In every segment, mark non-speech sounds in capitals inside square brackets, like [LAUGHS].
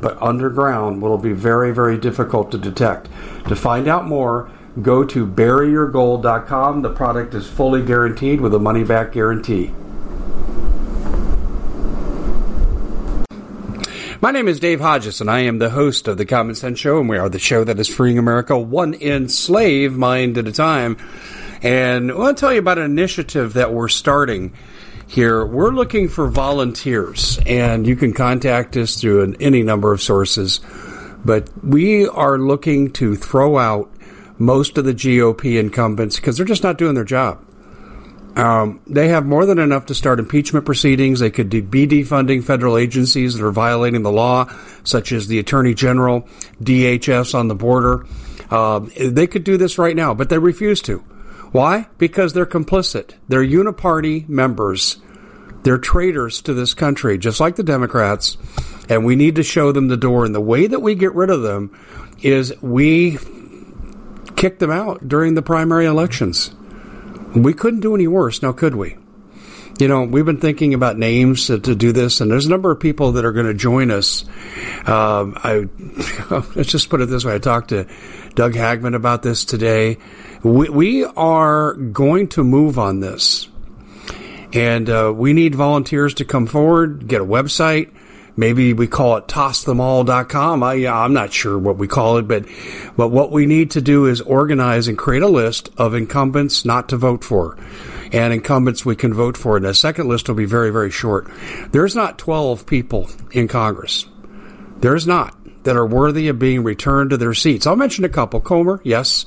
but underground will be very, very difficult to detect. To find out more, go to buryyourgold.com. The product is fully guaranteed with a money back guarantee. My name is Dave Hodges, and I am the host of the Common Sense Show, and we are the show that is freeing America one enslaved mind at a time. And I want to tell you about an initiative that we're starting here. We're looking for volunteers, and you can contact us through an, any number of sources. But we are looking to throw out most of the GOP incumbents because they're just not doing their job. Um, they have more than enough to start impeachment proceedings. They could be defunding federal agencies that are violating the law, such as the Attorney General, DHS on the border. Um, they could do this right now, but they refuse to. Why? Because they're complicit. They're uniparty members. They're traitors to this country, just like the Democrats, and we need to show them the door. And the way that we get rid of them is we kick them out during the primary elections. We couldn't do any worse, now could we? You know, we've been thinking about names to, to do this, and there's a number of people that are going to join us. Um, I [LAUGHS] let's just put it this way: I talked to Doug Hagmann about this today. We, we are going to move on this. And uh, we need volunteers to come forward, get a website. Maybe we call it tossthemall.com. I, I'm not sure what we call it, but, but what we need to do is organize and create a list of incumbents not to vote for and incumbents we can vote for. And the second list will be very, very short. There's not 12 people in Congress. There's not that are worthy of being returned to their seats. I'll mention a couple. Comer, yes.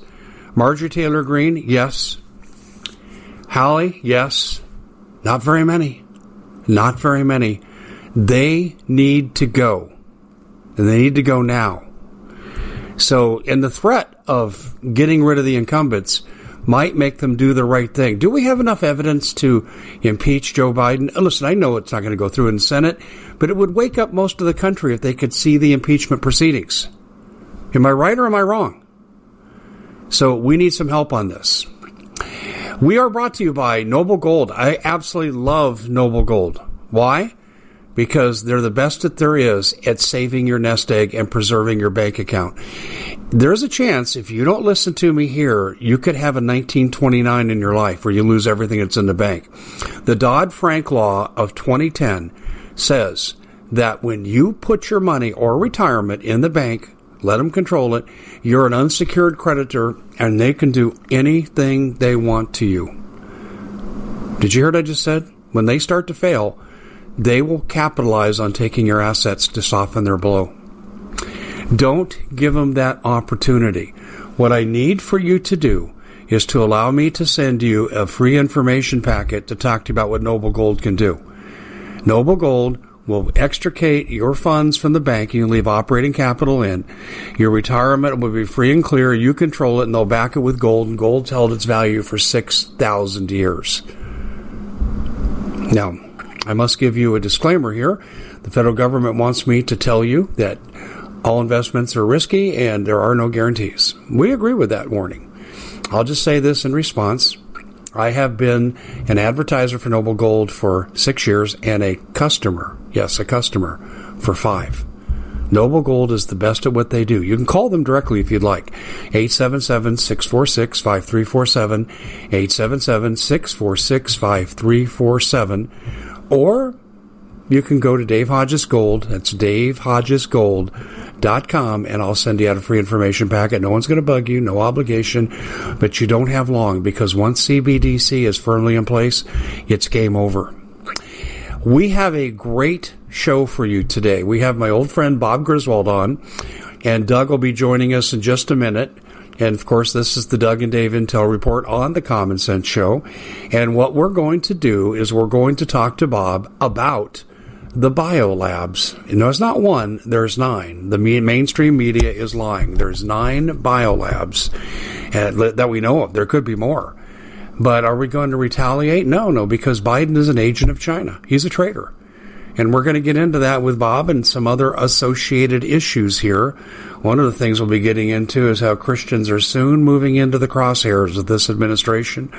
Marjorie Taylor Greene, yes. Hawley, yes. Not very many. Not very many. They need to go. And they need to go now. So, in the threat of getting rid of the incumbents might make them do the right thing. Do we have enough evidence to impeach Joe Biden? Listen, I know it's not going to go through in the Senate, but it would wake up most of the country if they could see the impeachment proceedings. Am I right or am I wrong? So we need some help on this. We are brought to you by Noble Gold. I absolutely love Noble Gold. Why? Because they're the best that there is at saving your nest egg and preserving your bank account. There's a chance if you don't listen to me here, you could have a 1929 in your life where you lose everything that's in the bank. The Dodd Frank law of 2010 says that when you put your money or retirement in the bank, let them control it. You're an unsecured creditor, and they can do anything they want to you. Did you hear what I just said? When they start to fail, they will capitalize on taking your assets to soften their blow. Don't give them that opportunity. What I need for you to do is to allow me to send you a free information packet to talk to you about what Noble Gold can do. Noble Gold will extricate your funds from the bank. You can leave operating capital in. Your retirement will be free and clear. You control it, and they'll back it with gold. And gold's held its value for 6,000 years. Now, I must give you a disclaimer here. The federal government wants me to tell you that all investments are risky and there are no guarantees. We agree with that warning. I'll just say this in response. I have been an advertiser for Noble Gold for six years and a customer, yes, a customer for five. Noble Gold is the best at what they do. You can call them directly if you'd like. 877 646 5347, 877 646 5347, or you can go to Dave Hodges Gold. That's davehodgesgold.com, and I'll send you out a free information packet. No one's going to bug you, no obligation, but you don't have long because once CBDC is firmly in place, it's game over. We have a great show for you today. We have my old friend Bob Griswold on, and Doug will be joining us in just a minute. And of course, this is the Doug and Dave Intel Report on the Common Sense Show. And what we're going to do is we're going to talk to Bob about the biolabs. Know, it's not one, there's nine. The mainstream media is lying. There's nine biolabs eh, that we know of. There could be more. But are we going to retaliate? No, no, because Biden is an agent of China. He's a traitor. And we're going to get into that with Bob and some other associated issues here. One of the things we'll be getting into is how Christians are soon moving into the crosshairs of this administration.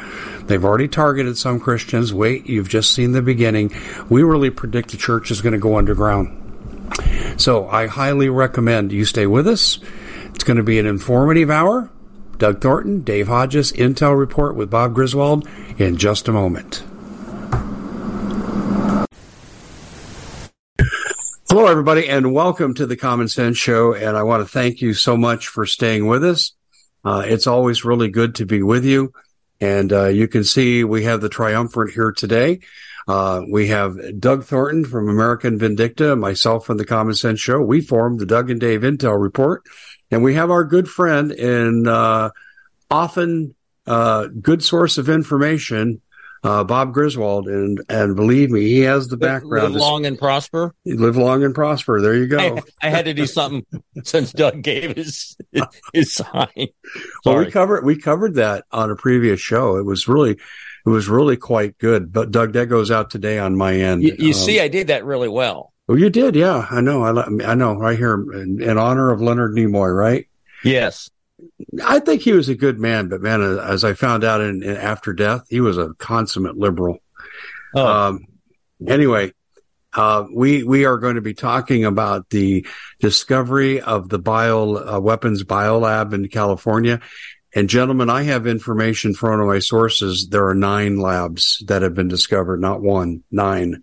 They've already targeted some Christians. Wait, you've just seen the beginning. We really predict the church is going to go underground. So I highly recommend you stay with us. It's going to be an informative hour. Doug Thornton, Dave Hodges, Intel Report with Bob Griswold in just a moment. Hello, everybody, and welcome to the Common Sense Show. And I want to thank you so much for staying with us. Uh, it's always really good to be with you. And uh, you can see we have the triumvirate here today. Uh, we have Doug Thornton from American Vindicta, myself from the Common Sense Show. We formed the Doug and Dave Intel Report. And we have our good friend and uh, often uh, good source of information, uh, Bob Griswold, and and believe me, he has the background. Live long and prosper. Live long and prosper. There you go. [LAUGHS] I, I had to do something [LAUGHS] since Doug gave his [LAUGHS] his sign. Sorry. Well, we covered we covered that on a previous show. It was really it was really quite good. But Doug, that goes out today on my end. You, you um, see, I did that really well. Oh, you did, yeah. I know. I, I know. Right here, in, in honor of Leonard Nimoy, right? Yes. I think he was a good man, but man, as I found out in, in after death, he was a consummate liberal. Oh. Um, anyway, uh, we we are going to be talking about the discovery of the bio uh, weapons biolab in California. And gentlemen, I have information from one of my sources. There are nine labs that have been discovered, not one, nine.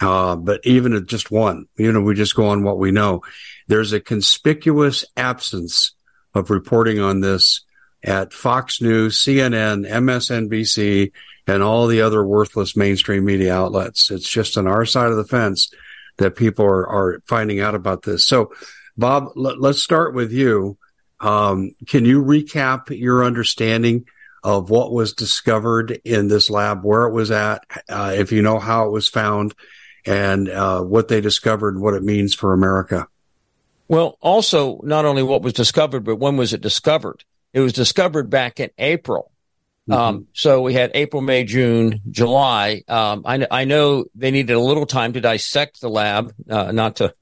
Uh, but even just one, you know, we just go on what we know. There's a conspicuous absence of reporting on this at Fox News, CNN, MSNBC, and all the other worthless mainstream media outlets. It's just on our side of the fence that people are, are finding out about this. So, Bob, let, us start with you. Um, can you recap your understanding of what was discovered in this lab, where it was at, uh, if you know how it was found, and uh, what they discovered what it means for America? Well, also not only what was discovered, but when was it discovered? It was discovered back in April. Mm-hmm. Um, so we had April, May, June, July. Um, I, I, know they needed a little time to dissect the lab, uh, not to,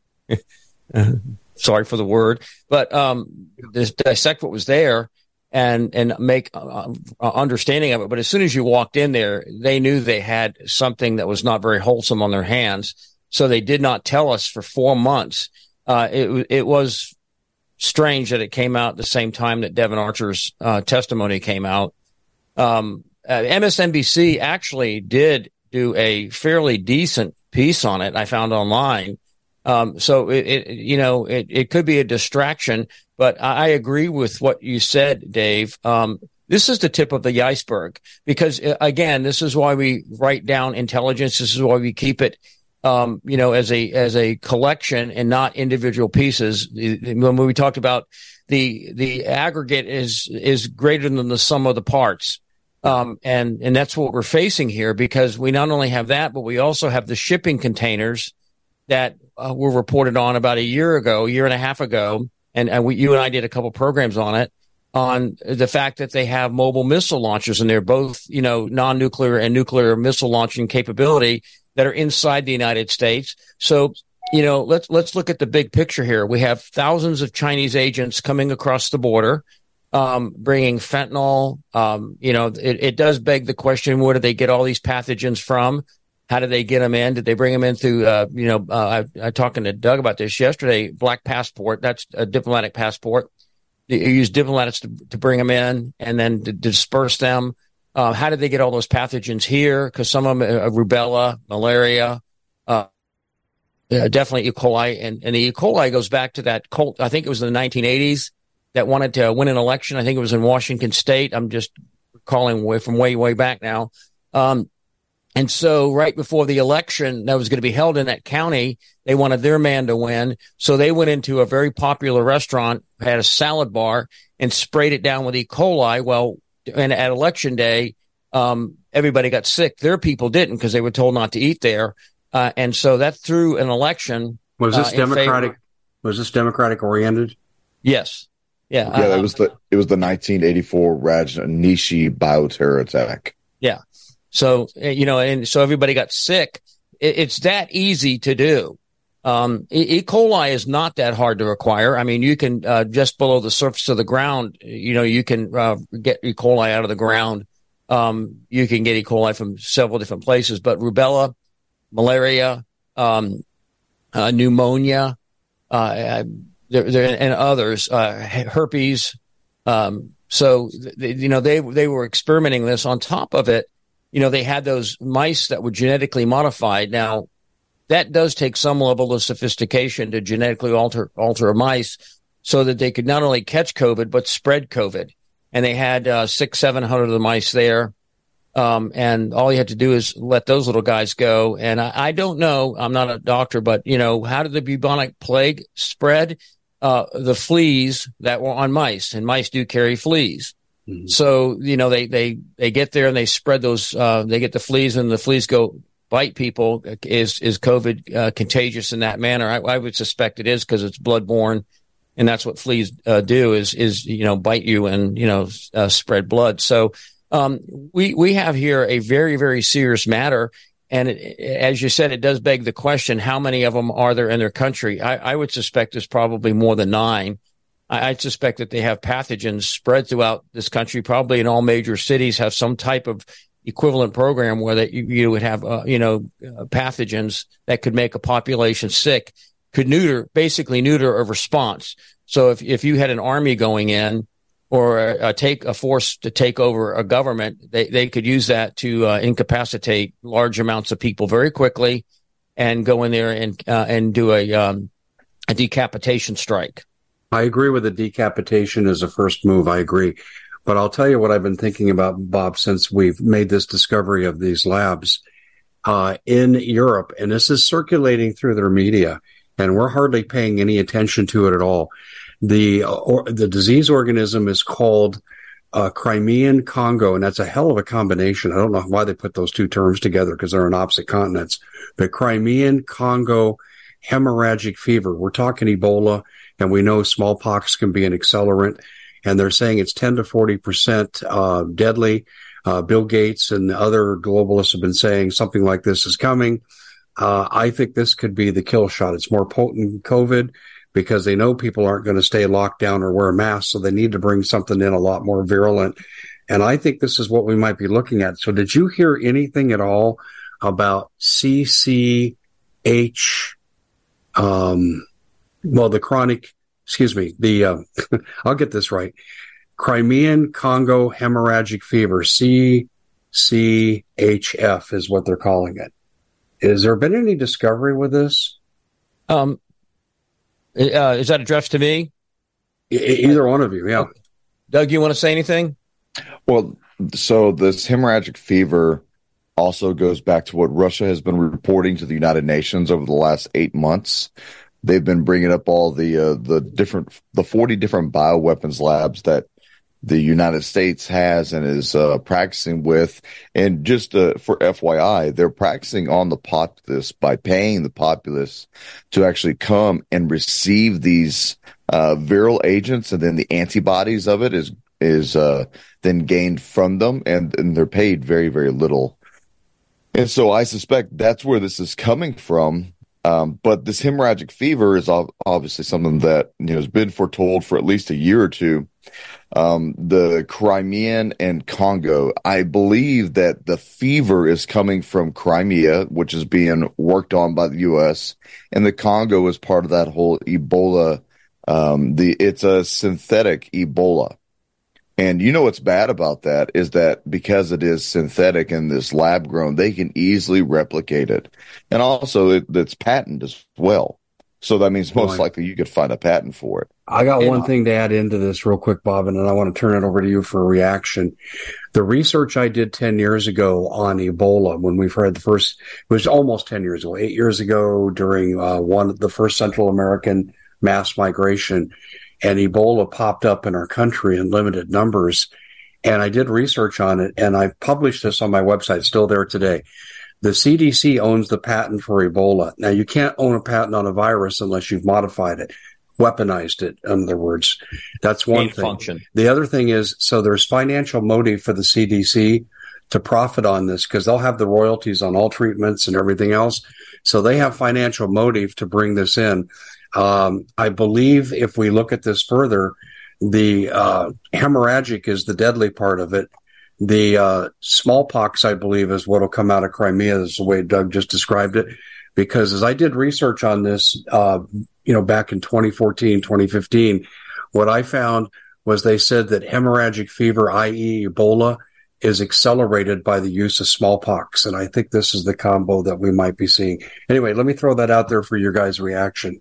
[LAUGHS] sorry for the word, but um, dissect what was there and and make uh, uh, understanding of it. But as soon as you walked in there, they knew they had something that was not very wholesome on their hands. So they did not tell us for four months uh, it it was strange that it came out the same time that Devon Archer's uh, testimony came out. Um, uh, MSNBC actually did do a fairly decent piece on it. I found online. Um, so it, it, you know, it, it could be a distraction, but I, I agree with what you said, Dave. Um, this is the tip of the iceberg because uh, again, this is why we write down intelligence. This is why we keep it um, you know, as a as a collection and not individual pieces. When we talked about the the aggregate is is greater than the sum of the parts. Um, and and that's what we're facing here because we not only have that, but we also have the shipping containers that uh, were reported on about a year ago, a year and a half ago, and, and we, you and I did a couple programs on it on the fact that they have mobile missile launchers and they're both, you know, non-nuclear and nuclear missile launching capability that are inside the United States. So, you know, let's let's look at the big picture here. We have thousands of Chinese agents coming across the border, um, bringing fentanyl. Um, you know, it, it does beg the question: Where do they get all these pathogens from? How do they get them in? Did they bring them in through? Uh, you know, uh, I, I talking to Doug about this yesterday. Black passport. That's a diplomatic passport. You use diplomats to, to bring them in and then to disperse them. Uh, how did they get all those pathogens here? Because some of them, uh, rubella, malaria, uh, definitely E. coli, and, and the E. coli goes back to that cult. I think it was in the 1980s that wanted to win an election. I think it was in Washington State. I'm just calling way from way way back now. Um, And so right before the election that was going to be held in that county, they wanted their man to win. So they went into a very popular restaurant, had a salad bar and sprayed it down with E. coli. Well, and at election day, um, everybody got sick. Their people didn't because they were told not to eat there. Uh, and so that threw an election. Was this uh, Democratic? Favor. Was this Democratic oriented? Yes. Yeah. Yeah. Uh, it was the, it was the 1984 Rajneesh bioterror attack. Yeah. So, eh, you know, and so everybody got sick. It, it's that easy to do. Um, e-, e. coli is not that hard to acquire. I mean, you can, uh, just below the surface of the ground, you know, you can, uh, get E. coli out of the ground. Um, you can get E. coli from several different places, but rubella, malaria, um, uh, pneumonia, uh, and others, uh, herpes. Um, so, they, you know, they, they were experimenting this on top of it you know, they had those mice that were genetically modified. Now, that does take some level of sophistication to genetically alter alter a mice so that they could not only catch COVID but spread COVID. And they had uh, six, seven hundred of the mice there, um, and all you had to do is let those little guys go. And I, I, don't know, I'm not a doctor, but you know, how did the bubonic plague spread? Uh, the fleas that were on mice, and mice do carry fleas. Mm-hmm. So, you know, they, they, they get there and they spread those, uh, they get the fleas and the fleas go bite people. Is, is COVID uh, contagious in that manner? I, I would suspect it is because it's bloodborne and that's what fleas uh, do is, is, you know, bite you and, you know, uh, spread blood. So, um, we, we have here a very, very serious matter. And it, as you said, it does beg the question, how many of them are there in their country? I, I would suspect there's probably more than nine. I, I suspect that they have pathogens spread throughout this country, probably in all major cities, have some type of equivalent program where that you, you would have, uh, you know, uh, pathogens that could make a population sick, could neuter, basically neuter a response. So if, if you had an army going in or uh, take a force to take over a government, they, they could use that to uh, incapacitate large amounts of people very quickly and go in there and, uh, and do a, um, a decapitation strike. I agree with the decapitation as a first move. I agree. But I'll tell you what I've been thinking about, Bob, since we've made this discovery of these labs uh, in Europe, and this is circulating through their media, and we're hardly paying any attention to it at all. The or, the disease organism is called uh, Crimean Congo, and that's a hell of a combination. I don't know why they put those two terms together because they're on opposite continents. But Crimean Congo hemorrhagic fever. We're talking Ebola and we know smallpox can be an accelerant, and they're saying it's 10 to 40% uh, deadly. Uh, Bill Gates and other globalists have been saying something like this is coming. Uh, I think this could be the kill shot. It's more potent than COVID because they know people aren't going to stay locked down or wear masks. So they need to bring something in a lot more virulent. And I think this is what we might be looking at. So did you hear anything at all about CCH, um, well, the chronic, excuse me, the, uh, [LAUGHS] I'll get this right. Crimean Congo hemorrhagic fever, CCHF is what they're calling it. Has there been any discovery with this? Um, uh, is that addressed to me? either one of you, yeah. Doug, you want to say anything? Well, so this hemorrhagic fever also goes back to what Russia has been reporting to the United Nations over the last eight months they've been bringing up all the uh, the different the 40 different bioweapons labs that the United States has and is uh, practicing with. And just uh, for FYI, they're practicing on the populace by paying the populace to actually come and receive these uh, viral agents, and then the antibodies of it is is uh, then gained from them, and, and they're paid very very little. And so I suspect that's where this is coming from. Um, but this hemorrhagic fever is obviously something that you know has been foretold for at least a year or two. Um, the Crimean and Congo, I believe that the fever is coming from Crimea, which is being worked on by the U.S., and the Congo is part of that whole Ebola. Um, the it's a synthetic Ebola. And you know what's bad about that is that because it is synthetic and this lab grown, they can easily replicate it. And also it, it's patent as well. So that means most likely you could find a patent for it. I got one thing to add into this real quick, Bob, and then I want to turn it over to you for a reaction. The research I did 10 years ago on Ebola, when we've heard the first, it was almost 10 years ago, eight years ago during uh, one, the first Central American mass migration, and Ebola popped up in our country in limited numbers. And I did research on it and I've published this on my website, still there today. The CDC owns the patent for Ebola. Now you can't own a patent on a virus unless you've modified it, weaponized it, in other words. That's one thing. Function. The other thing is, so there's financial motive for the CDC to profit on this because they'll have the royalties on all treatments and everything else. So they have financial motive to bring this in. Um, I believe if we look at this further, the uh, hemorrhagic is the deadly part of it. The uh, smallpox, I believe, is what will come out of Crimea. Is the way Doug just described it. Because as I did research on this, uh, you know, back in 2014, 2015, what I found was they said that hemorrhagic fever, i.e., Ebola, is accelerated by the use of smallpox. And I think this is the combo that we might be seeing. Anyway, let me throw that out there for your guys' reaction.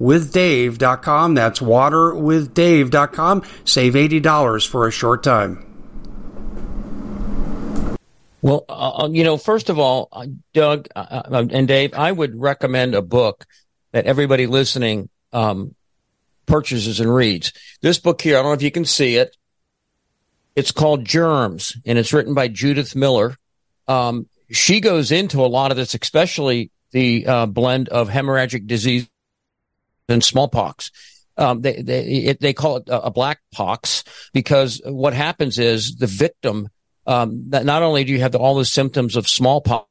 waterwithdave.com. That's waterwithdave.com. Save $80 for a short time. Well, uh, uh you know, first of all, uh, Doug uh, uh, and Dave, I would recommend a book that everybody listening um, purchases and reads. This book here, I don't know if you can see it. It's called Germs, and it's written by Judith Miller. Um, she goes into a lot of this, especially the uh, blend of hemorrhagic disease and smallpox. Um, they they it, they call it a, a black pox because what happens is the victim um, that not only do you have the, all the symptoms of smallpox,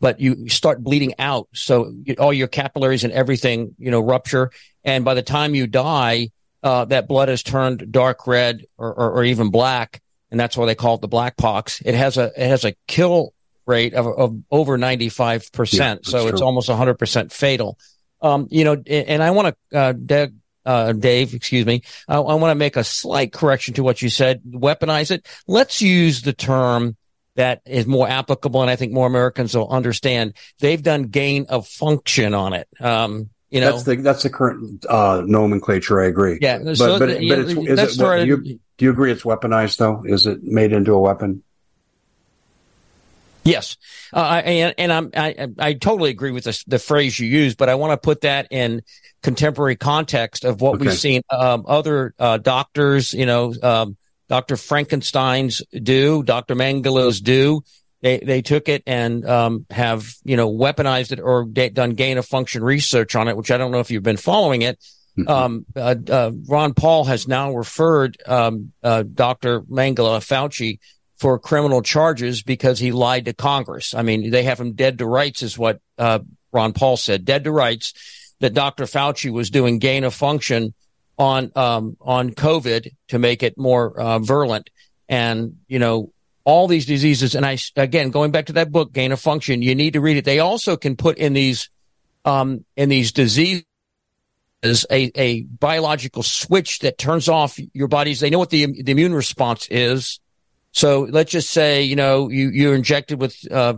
but you start bleeding out. So you, all your capillaries and everything, you know, rupture. And by the time you die, uh, that blood has turned dark red or, or, or, even black. And that's why they call it the black pox. It has a, it has a kill rate of, of over 95%. Yeah, so true. it's almost 100% fatal. Um, you know, and I want to, uh, Dave, uh, Dave, excuse me. I, I want to make a slight correction to what you said. Weaponize it. Let's use the term that is more applicable, and I think more Americans will understand. They've done gain of function on it. Um, You know, that's the that's the current uh, nomenclature. I agree. Yeah, but so but, but it's is it, do, you, do you agree it's weaponized though? Is it made into a weapon? Yes, uh, and, and I'm, I, I totally agree with the, the phrase you use, but I want to put that in contemporary context of what Okay. we've seen um, other uh, doctors, you know, um, Dr. Frankenstein's do, Dr. Mengele's do. They they took it and um, have you know weaponized it or da- done gain of function research on it, which I don't know if you've been following it. Um, uh, uh, Ron Paul has now referred um, uh, Dr. Mengele Fauci for criminal charges because he lied to Congress. I mean, they have him dead to rights, is what uh, Ron Paul said, dead to rights. That Dr. Fauci was doing gain of function on um, on COVID to make it more uh, virulent, and you know all these diseases. And I again going back to that book, Gain of Function, you need to read it. They also can put in these um, in these diseases a, a biological switch that turns off your body's. They know what the, the immune response is. So let's just say, you know, you, you're injected with, uh,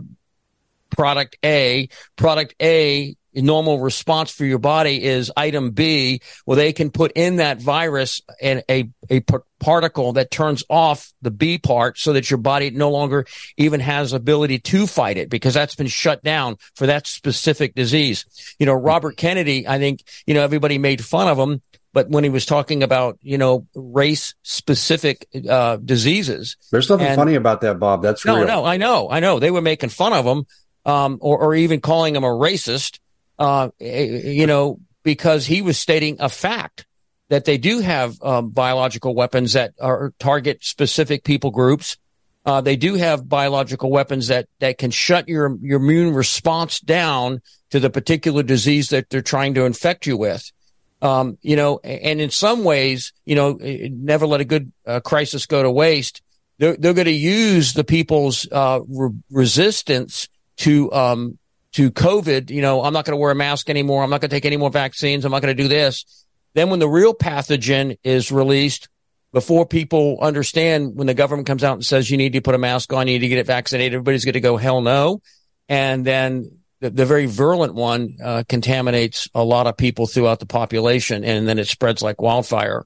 product A, product A, normal response for your body is item B. Well, they can put in that virus and a, a p- particle that turns off the B part so that your body no longer even has ability to fight it because that's been shut down for that specific disease. You know, Robert Kennedy, I think, you know, everybody made fun of him. But when he was talking about, you know, race specific, uh, diseases, There's nothing And- funny about that, Bob. That's no, real. no, I know, I know. They were making fun of him, um, or, or even calling him a racist, uh, you know, because he was stating a fact that they do have um, biological weapons that are target specific people groups. Uh, they do have biological weapons that that can shut your your immune response down to the particular disease that they're trying to infect you with. Um, you know, and in some ways, you know, eh, never let a good uh, crisis go to waste they're they're going to use the people's uh, re- resistance to um to COVID. You know, I'm not going to wear a mask anymore. I'm not going to take any more vaccines. I'm not going to do this. Then, when the real pathogen is released, before people understand, when the government comes out and says you need to put a mask on, you need to get it vaccinated, everybody's going to go hell no, and then. The, the very virulent one uh, contaminates a lot of people throughout the population, and then it spreads like wildfire.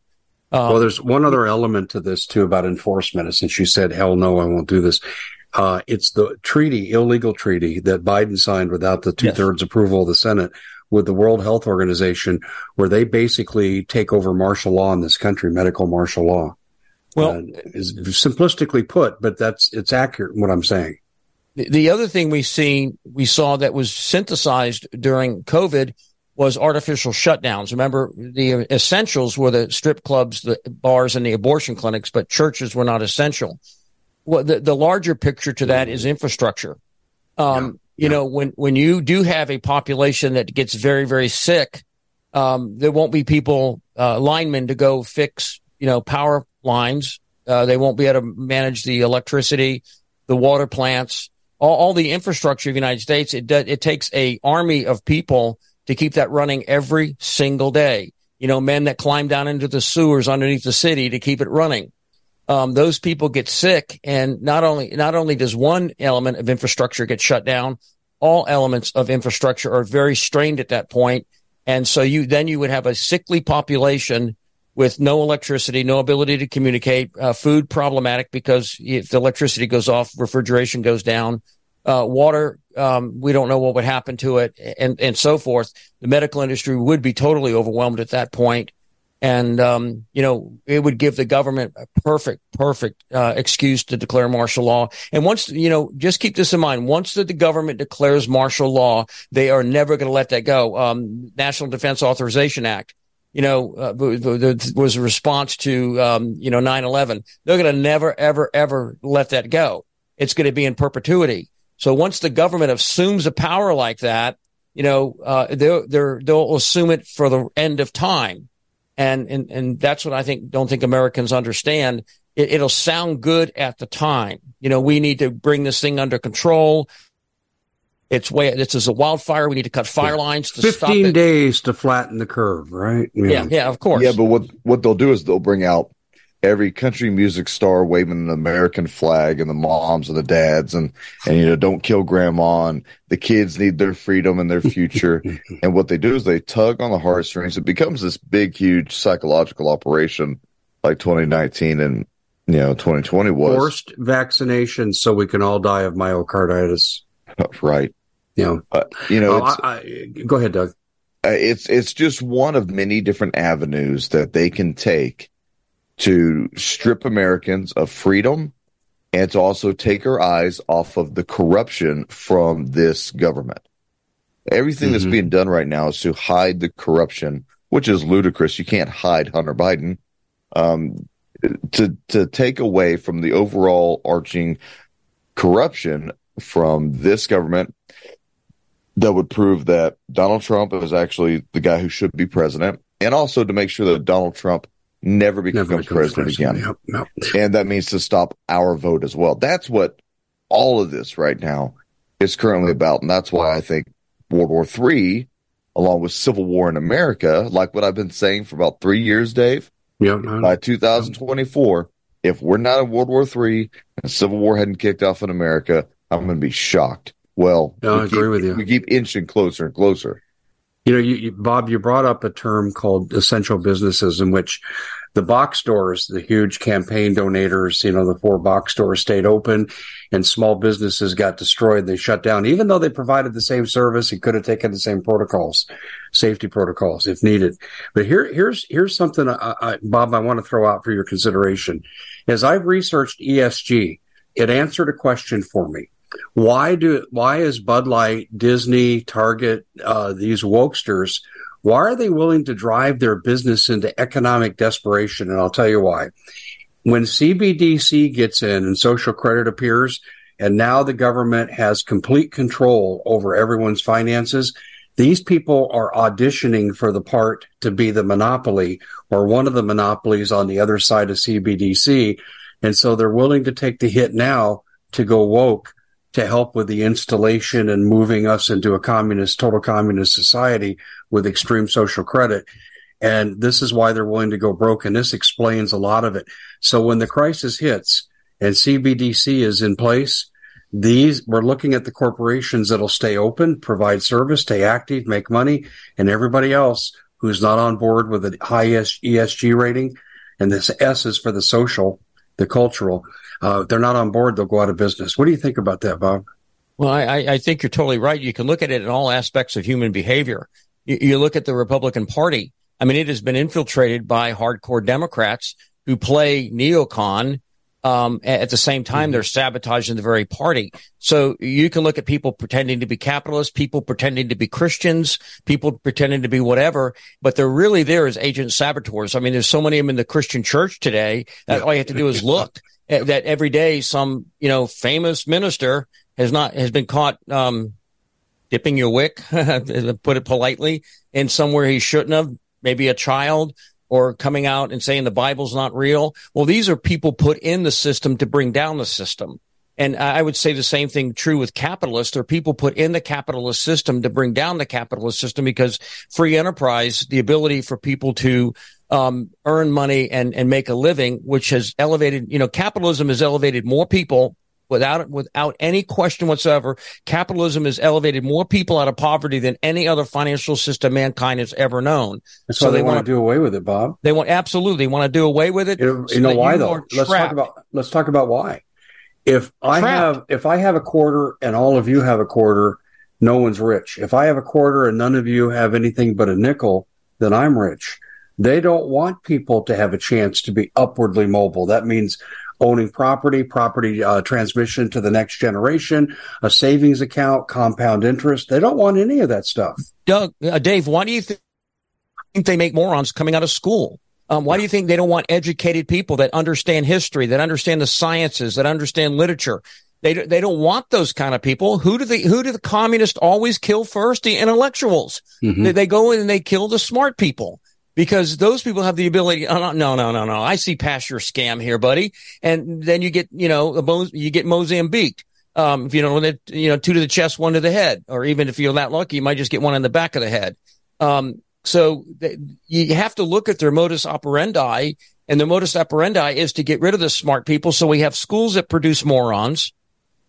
Um, Well, there's one other element to this too about enforcement. Since you said, "Hell no, I won't do this," uh, it's the treaty, illegal treaty that Biden signed without the two thirds approval of the Senate with the World Health Organization, where they basically take over martial law in this country, medical martial law. well, Uh, is simplistically put, but that's it's accurate what I'm saying. The, the other thing we seen, we saw that was synthesized during COVID was artificial shutdowns. Remember, the essentials were the strip clubs, the bars, and the abortion clinics, but churches were not essential. Well, the, the larger picture to that is infrastructure. Um, you know, when, when you do have a population that gets very, very sick, um, there won't be people, uh, linemen to go fix, you know, power lines. Uh, they won't be able to manage the electricity, the water plants, all, all the infrastructure of the United States. It does, it takes a army of people to keep that running every single day. You know, men that climb down into the sewers underneath the city to keep it running. Um, those people get sick, and not only not only does one element of infrastructure get shut down, all elements of infrastructure are very strained at that point, and so you then you would have a sickly population with no electricity, no ability to communicate, uh, food problematic because if the electricity goes off, refrigeration goes down, uh, water, um, we don't know what would happen to it and, and so forth. The medical industry would be totally overwhelmed at that point. And, um, you know, it would give the government a perfect, perfect, uh, excuse to declare martial law. And once, you know, just keep this in mind. Once that the government declares martial law, they are never going to let that go. Um, National Defense Authorization Act you know, uh, was a response to, um, you know, 9-11. They're going to never, ever, ever let that go. It's going to be in perpetuity. So once the government assumes a power like that, you know, uh, they're, they're, they'll assume it for the end of time. And, and, and that's what I think, don't think Americans understand. It, it'll sound good at the time. You know, we need to bring this thing under control. It's way, this is a wildfire. We need to cut fire lines to stop Fifteen days to flatten the curve, right? Yeah, yeah, of course. Yeah, but what what they'll do is they'll bring out every country music star waving an American flag and the moms and the dads and, and, you know, don't kill grandma and the kids need their freedom and their future. [LAUGHS] and what they do is they tug on the heartstrings. It becomes this big, huge psychological operation like 2019 and, you know, 2020 was. Forced vaccination so we can all die of myocarditis. Right. You know, uh, you know, oh, I, I, go ahead, Doug. Uh, it's, it's just one of many different avenues that they can take to strip Americans of freedom and to also take our eyes off of the corruption from this government. Everything mm-hmm. that's being done right now is to hide the corruption, which is ludicrous. You can't hide Hunter Biden. Um, to to take away from the overall arching corruption from this government that would prove that Donald Trump is actually the guy who should be president, and also to make sure that Donald Trump never becomes, never becomes president, president, again. Yep, yep. And that means to stop our vote as well. That's what all of this right now is currently about. And that's why I think World War III, along with Civil War in America, like what I've been saying for about three years, Dave, yep, by 2024, if we're not in World War III and Civil War hadn't kicked off in America, I'm going to be shocked. Well, no, I agree keep, with you. We keep inching closer and closer. You know, you, you, Bob, you brought up a term called essential businesses, in which the box stores, the huge campaign donators, you know, the four box stores stayed open, and small businesses got destroyed. They shut down, even though they provided the same service. It could have taken the same protocols, safety protocols, if needed. But here, here's here's something, I, I, Bob, I want to throw out for your consideration. As I've researched ESG, it answered a question for me why do why is Bud Light, Disney, Target, uh, these wokesters? Why are they willing to drive their business into economic desperation? And I'll tell you why. When CBDC gets in and social credit appears, and now the government has complete control over everyone's finances, these people are auditioning for the part to be the monopoly or one of the monopolies on the other side of CBDC. And so they're willing to take the hit now to go woke to help with the installation and moving us into a communist, total communist society with extreme social credit. And this is why they're willing to go broke. And this explains a lot of it. So when the crisis hits and CBDC is in place, these we're looking at the corporations that'll stay open, provide service, stay active, make money, and everybody else who's not on board with a high ESG rating. And this S is for the social, the cultural uh, they're not on board, they'll go out of business. What do you think about that, Bob? Well, I, I think you're totally right. You can look at it in all aspects of human behavior. You, you look at the Republican Party. I mean, it has been infiltrated by hardcore Democrats who play neocon. Um, at the same time, mm-hmm. they're sabotaging the very party. So you can look at people pretending to be capitalists, people pretending to be Christians, people pretending to be whatever, but they're really there as agent saboteurs. I mean, there's so many of them in the Christian church today that all you have to do is look. [LAUGHS] Eh, that every day some you know famous minister has not has been caught um, dipping your wick, [LAUGHS] put it politely, in somewhere he shouldn't have. Maybe a child or coming out and saying the Bible's not real. Well, these are people put in the system to bring down the system. And I would say the same thing true with capitalists. There are people put in the capitalist system to bring down the capitalist system because free enterprise, the ability for people to um, earn money and, and make a living, which has elevated, you know, capitalism has elevated more people without, without any question whatsoever. Capitalism has elevated more people out of poverty than any other financial system mankind has ever known. That's so they, they want to do away with it, Bob. They want absolutely want to do away with it. You know, so you know why you though? Let's talk about let's talk about why. If I trapped. have if I have a quarter and all of you have a quarter, no one's rich. If I have a quarter and none of you have anything but a nickel, then I'm rich. They don't want people to have a chance to be upwardly mobile. That means owning property, property uh, transmission to the next generation, a savings account, compound interest. They don't want any of that stuff. Doug, uh, Dave, why do you think they make morons coming out of school? Um, why do you think they don't want educated people that understand history, that understand the sciences, that understand literature? They they don't want those kind of people. Who do the who do the communists always kill first? The intellectuals. Mm-hmm. They, they, go in and they kill the smart people because those people have the ability. Oh, no, no, no, no. I see past your scam here, buddy. And then you get, you know, you get Mozambique. Um, if you know, it you know, two to the chest, one to the head, or even if you're that lucky, you might just get one in the back of the head. Um, So th- you have to look at their modus operandi and their modus operandi is to get rid of the smart people. So we have schools that produce morons.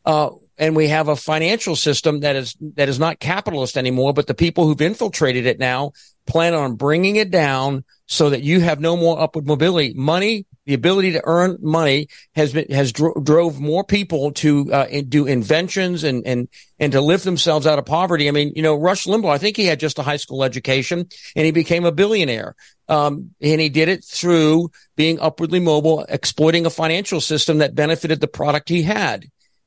Uh, and we have a financial system that is that is not capitalist anymore but the people who've infiltrated it now plan on bringing it down so that you have no more upward mobility. Money the ability to earn money has been has dro- drove more people to uh, do inventions and and and to lift themselves out of poverty. I mean you know rush limbaugh i think he had just a high school education and he became a billionaire. Um, and he did it through being upwardly mobile exploiting a financial system that benefited the product he had.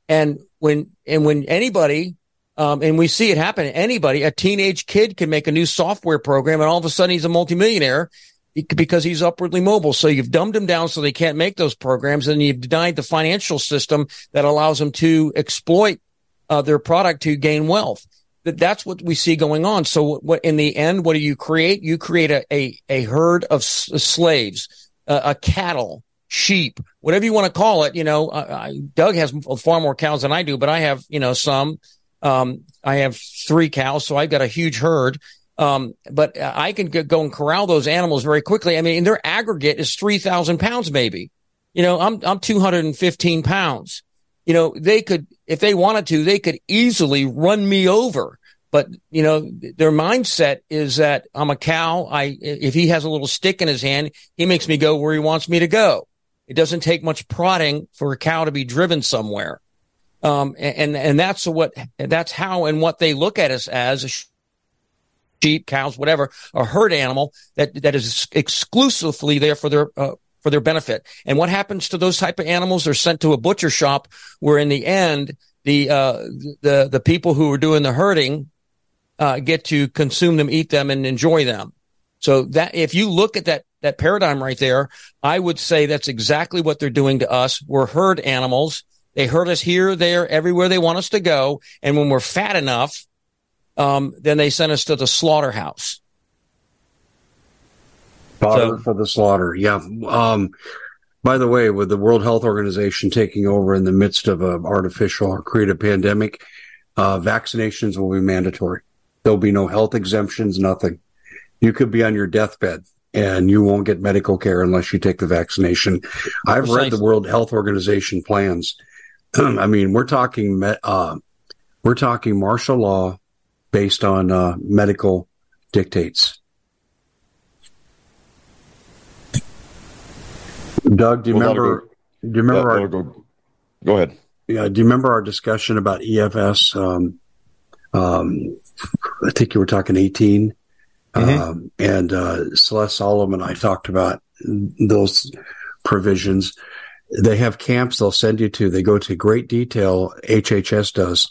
And when and when anybody um, and we see it happen, anybody, a teenage kid can make a new software program, and all of a sudden he's a multimillionaire because he's upwardly mobile. So you've dumbed him down so they can't make those programs, and you've denied the financial system that allows them to exploit uh, their product to gain wealth. That that's what we see going on. So what in the end, what do you create? You create a a, a herd of s- slaves, uh, a cattle sheep, whatever you want to call it. You know, I, Doug has far more cows than I do, but I have, you know, some. Um, I have three cows, so I've got a huge herd. Um, but I can go and corral those animals very quickly. I mean, their aggregate is 3,000 pounds, maybe. You know, I'm, I'm 215 pounds. You know, they could, if they wanted to, they could easily run me over. But, you know, their mindset is that I'm a cow. I, if he has a little stick in his hand, he makes me go where he wants me to go. It doesn't take much prodding for a cow to be driven somewhere. Um, and, and that's what, that's how and what they look at us as sheep, cows, whatever, a herd animal that, that is exclusively there for their, uh, for their benefit. And what happens to those type of animals? They're sent to a butcher shop where in the end, the, uh, the, the people who are doing the herding, uh, get to consume them, eat them and enjoy them. So that if you look at that that paradigm right there, I would say that's exactly what they're doing to us. We're herd animals. They hurt us here, there, everywhere they want us to go. And when we're fat enough, um, then they send us to the slaughterhouse. Fodder so, for the slaughter. Yeah. Um, by the way, with the World Health Organization taking over in the midst of an artificial or creative pandemic, uh, vaccinations will be mandatory. There'll be no health exemptions, nothing. You could be on your deathbed and you won't get medical care unless you take the vaccination. I've read the World Health Organization plans. [CLEARS THROAT] I mean, we're talking uh, we're talking martial law based on uh, medical dictates. Doug, do you well, remember? Do you remember? our, go, go, ahead. Yeah. Do you remember our discussion about EFS? Um, um, I think you were talking eighteen. Mm-hmm. Um, and uh, Celeste Solomon, and I talked about those provisions. They have camps they'll send you to. They go to great detail. HHS does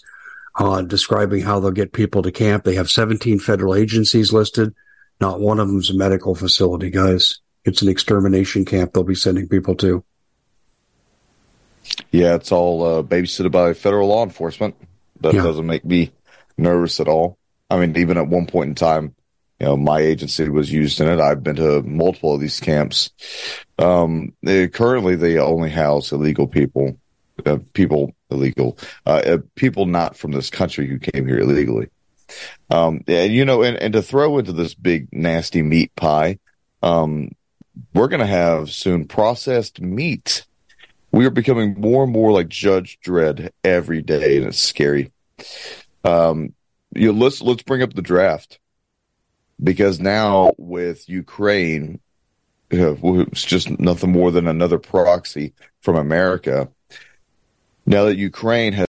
on describing how they'll get people to camp. They have 17 federal agencies listed. Not one of them's a medical facility, guys. It's an extermination camp they'll be sending people to. Yeah, it's all uh, babysitted by federal law enforcement. That yeah. doesn't make me nervous at all. I mean, even at one point in time, you know, my agency was used in it. I've been to multiple of these camps. Um, they, currently, they only house illegal people, uh, people illegal, uh, uh, people not from this country who came here illegally. Um, and you know, and, and to throw into this big nasty meat pie, um, we're going to have soon processed meat. We are becoming more and more like Judge Dredd every day, and it's scary. Um, you know, let's let's bring up the draft because now with Ukraine, it's just nothing more than another proxy from America. Now that Ukraine has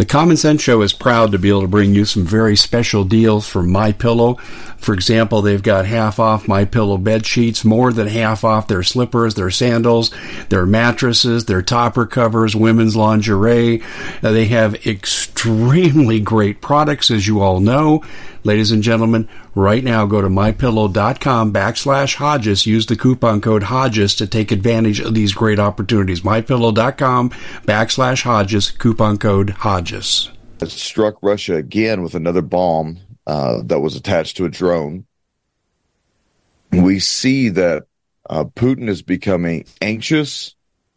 the Common Sense Show is proud to be able to bring you some very special deals from My Pillow. For example, they've got half off My Pillow bed sheets, more than half off their slippers, their sandals, their mattresses, their topper covers, women's lingerie. Uh, they have extremely great products, as you all know. Ladies and gentlemen, right now go to mypillow.com backslash Hodges. Use the coupon code Hodges to take advantage of these great opportunities. Mypillow.com backslash Hodges, coupon code Hodges. It struck Russia again with another bomb uh, that was attached to a drone. We see that uh, Putin is becoming anxious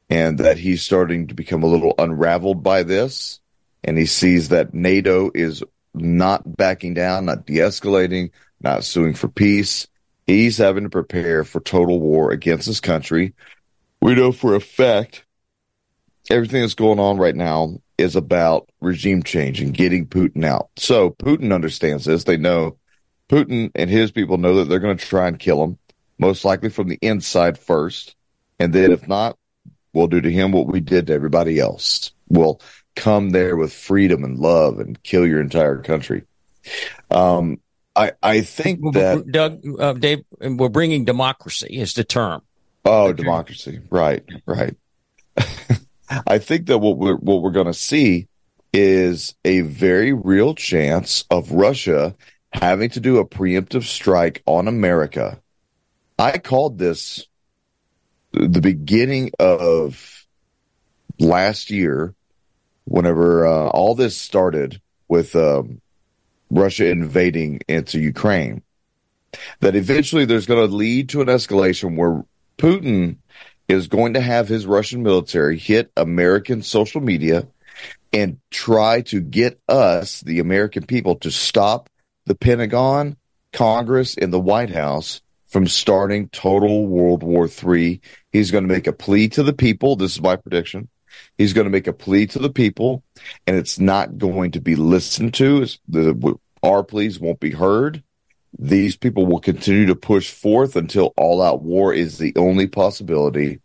and that he's starting to become a little unraveled by this. And he sees that NATO is not backing down, not de-escalating, not suing for peace. He's having to prepare for total war against his country. We know for a fact everything that's going on right now is about regime change and getting Putin out. So Putin understands this. They know Putin and his people know that they're going to try and kill him, most likely from the inside first. And then if not, we'll do to him what we did to everybody else. We'll come there with freedom and love and kill your entire country. Um, I, I think that Doug, uh, Dave, we're bringing democracy is the term. Oh, okay. democracy. Right. Right. [LAUGHS] I think that what we're, what we're going to see is a very real chance of Russia having to do a preemptive strike on America. I called this the beginning of last year, whenever uh, all this started with um, Russia invading into Ukraine, that eventually there's going to lead to an escalation where Putin is going to have his Russian military hit American social media and try to get us, the American people, to stop the Pentagon, Congress, and the White House from starting total World War III. He's going to make a plea to the people. This is my prediction. He's going to make a plea to the people, and it's not going to be listened to. The, our pleas won't be heard. These people will continue to push forth until all out war is the only possibility.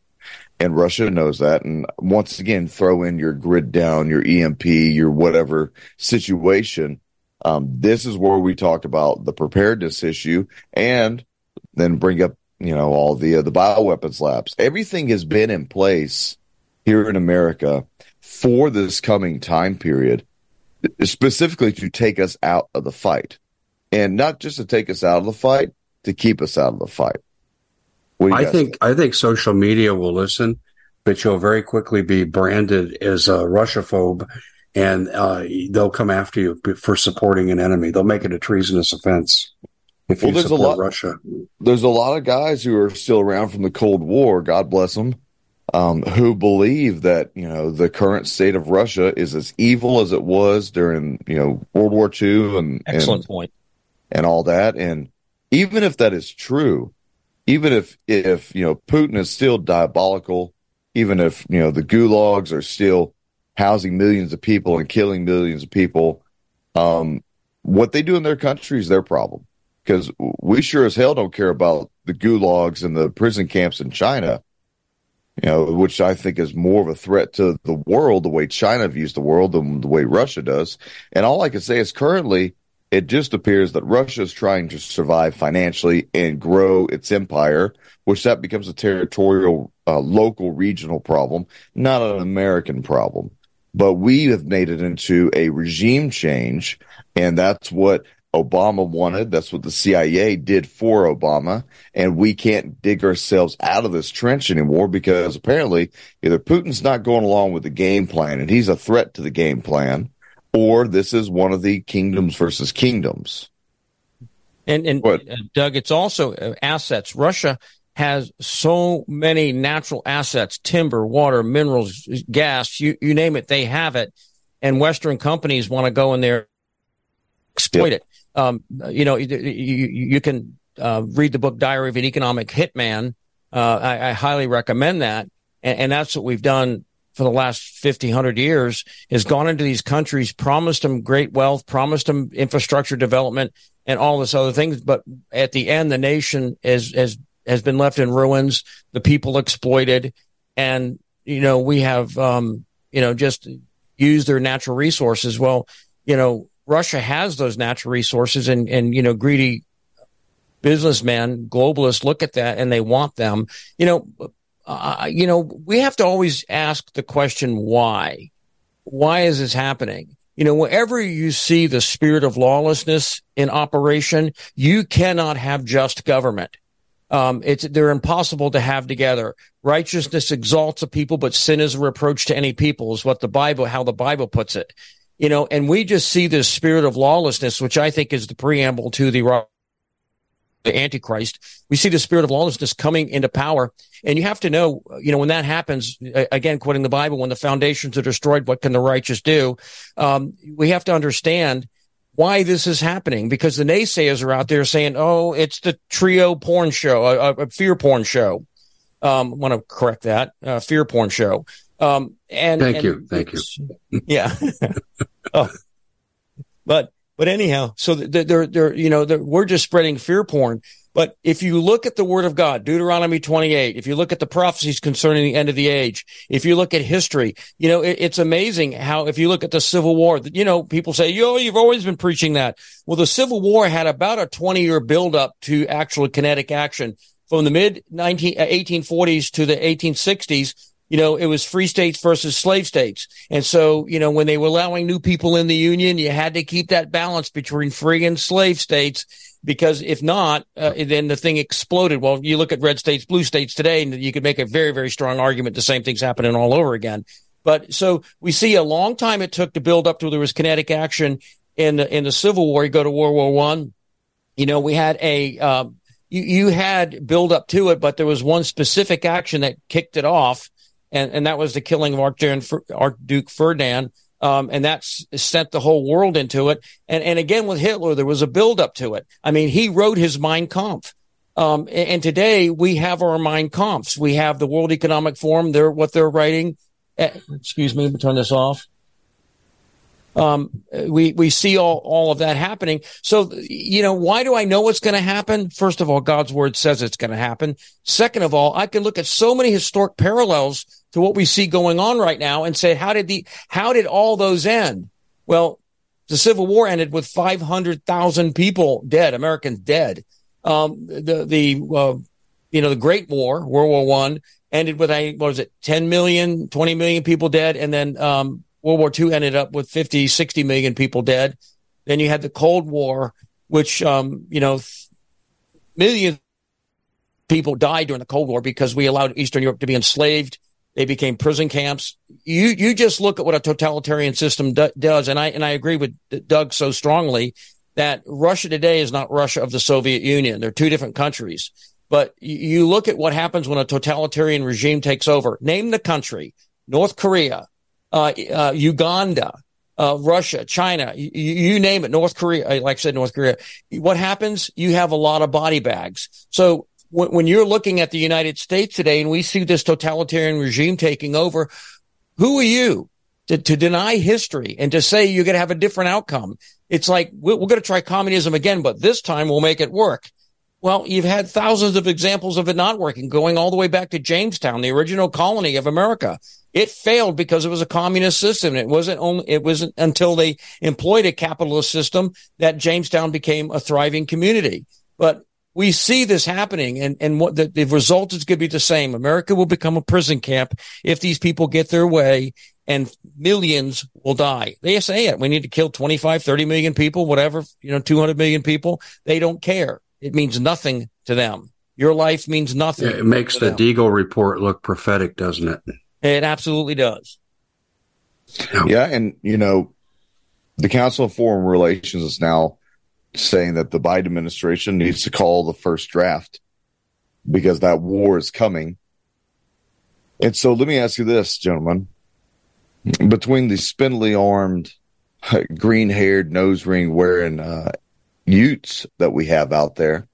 And Russia knows that. And once again, throw in your grid down, your EMP, your whatever situation. Um, this is where we talked about the preparedness issue and then bring up, you know, all the, uh, the bioweapons labs. Everything has been in place here in America for this coming time period, specifically to take us out of the fight and not just to take us out of the fight, to keep us out of the fight. I think I think social media will listen, but you'll very quickly be branded as a Russiaphobe, and uh, they'll come after you for supporting an enemy. They'll make it a treasonous offense if well, you support a lot, Russia. There's a lot of guys who are still around from the Cold War. God bless them. Um, who believe that you know the current state of Russia is as evil as it was during you know World War II and excellent and, point and all that. And even if that is true, even if if you know Putin is still diabolical, even if you know the gulags are still housing millions of people and killing millions of people, um, what they do in their country is their problem. Because we sure as hell don't care about the gulags and the prison camps in China, you know, which I think is more of a threat to the world, the way China views the world than the way Russia does. And all I can say is currently it just appears that Russia is trying to survive financially and grow its empire, which that becomes a territorial, uh, local, regional problem, not an American problem. But we have made it into a regime change, and that's what Obama wanted. That's what the CIA did for Obama. And we can't dig ourselves out of this trench anymore because apparently either Putin's not going along with the game plan and he's a threat to the game plan, or this is one of the kingdoms versus kingdoms. And, and uh, Doug, it's also uh, assets. Russia has so many natural assets, timber, water, minerals, gas, you, you name it, they have it. And Western companies want to go in there, exploit yep. it. Um, you know, you, you can uh, read the book Diary of an Economic Hitman. Uh, I, I, highly recommend that. And, and, that's what we've done for the last 50, 100 years is gone into these countries, promised them great wealth, promised them infrastructure development and all this other things. But at the end, the nation is, has, has been left in ruins, the people exploited. And, you know, we have, um, you know, just used their natural resources. Well, you know, Russia has those natural resources and, and, you know, greedy businessmen, globalists look at that and they want them. You know, uh, you know, we have to always ask the question, why? Why is this happening? You know, wherever you see the spirit of lawlessness in operation, you cannot have just government. Um, it's, they're impossible to have together. Righteousness exalts a people, but sin is a reproach to any people is what the Bible, how the Bible puts it. You know, and we just see this spirit of lawlessness, which I think is the preamble to the the Antichrist. We see the spirit of lawlessness coming into power. And you have to know, you know, when that happens, again, quoting the Bible, when the foundations are destroyed, what can the righteous do? Um, we have to understand why this is happening because the naysayers are out there saying, "Oh, it's the trio porn show, a, a fear porn show." Um, want to correct that, uh, fear porn show. Um, and thank and you, thank you. [LAUGHS] Yeah. [LAUGHS] oh, but but anyhow, so they're they're you know they're, we're just spreading fear porn. But if you look at the word of God, Deuteronomy 28, if you look at the prophecies concerning the end of the age, if you look at history, you know, it, it's amazing how, if you look at the Civil War, you know, people say, yo, you've always been preaching that. Well, the Civil War had about a 20 year buildup to actual kinetic action from the mid 19, 1840s uh, to the 1860s you know, it was free states versus slave states. And so, you know, when they were allowing new people in the union, you had to keep that balance between free and slave states because if not, uh, then the thing exploded. Well, you look at red states, blue states today, and you could make a very, very strong argument the same thing's happening all over again. But so we see a long time it took to build up to there was kinetic action in the, in the Civil War. You go to World War One, you know, we had a, um, you, you had build up to it, but there was one specific action that kicked it off. And, and that was the killing of Archduke Ferdinand um, and that sent the whole world into it. And, and again, with Hitler, there was a buildup to it. I mean, he wrote his Mein Kampf. Um, and, today we have our Mein Kampfs. We have the World Economic Forum. They're what they're writing. Uh, excuse me turn this off. Um, we, we see all, all of that happening. So, you know, why do I know what's going to happen? First of all, God's word says it's going to happen. Second of all, I can look at so many historic parallels to what we see going on right now and say, how did the, how did all those end? Well, the Civil War ended with 500,000 people dead, Americans dead. Um, the, the, uh, you know, the Great War, World War One, ended with I, what was it, 10 million, 20 million people dead. And then, um, World War II ended up with 50, 60 million people dead. Then you had the Cold War, which, um, you know, millions people died during the Cold War because we allowed Eastern Europe to be enslaved. They became prison camps. You you just look at what a totalitarian system do, does, and I and I agree with Doug so strongly that Russia today is not Russia of the Soviet Union. They're two different countries. But you look at what happens when a totalitarian regime takes over. Name the country: North Korea, Uganda, uh, Russia, China, you, you, name it, North Korea, uh, like I said, North Korea. What happens? You have a lot of body bags. So when, when you're looking at the United States today and we see this totalitarian regime taking over, who are you to, to deny history and to say you're going to have a different outcome? It's like, we're, we're going to try communism again, but this time we'll make it work. Well, you've had thousands of examples of it not working, going all the way back to Jamestown, the original colony of America. It failed because it was a communist system. It wasn't only, it wasn't until they employed a capitalist system that Jamestown became a thriving community. But we see this happening and, and what the, the result is going to be the same. America will become a prison camp if these people get their way and millions will die. They say it. We need to kill 25, 30 million people, whatever, you know, 200 million people. They don't care. It means nothing to them. Your life means nothing. Yeah, it makes the them. Deagel report look prophetic, doesn't it? It absolutely does. Yeah, and you know, the Council of Foreign Relations is now saying that the Biden administration needs to call the first draft because that war is coming. And so let me ask you this, gentlemen. Between the spindly armed, [LAUGHS] green haired, nose ring wearing uh, Utes that we have out there,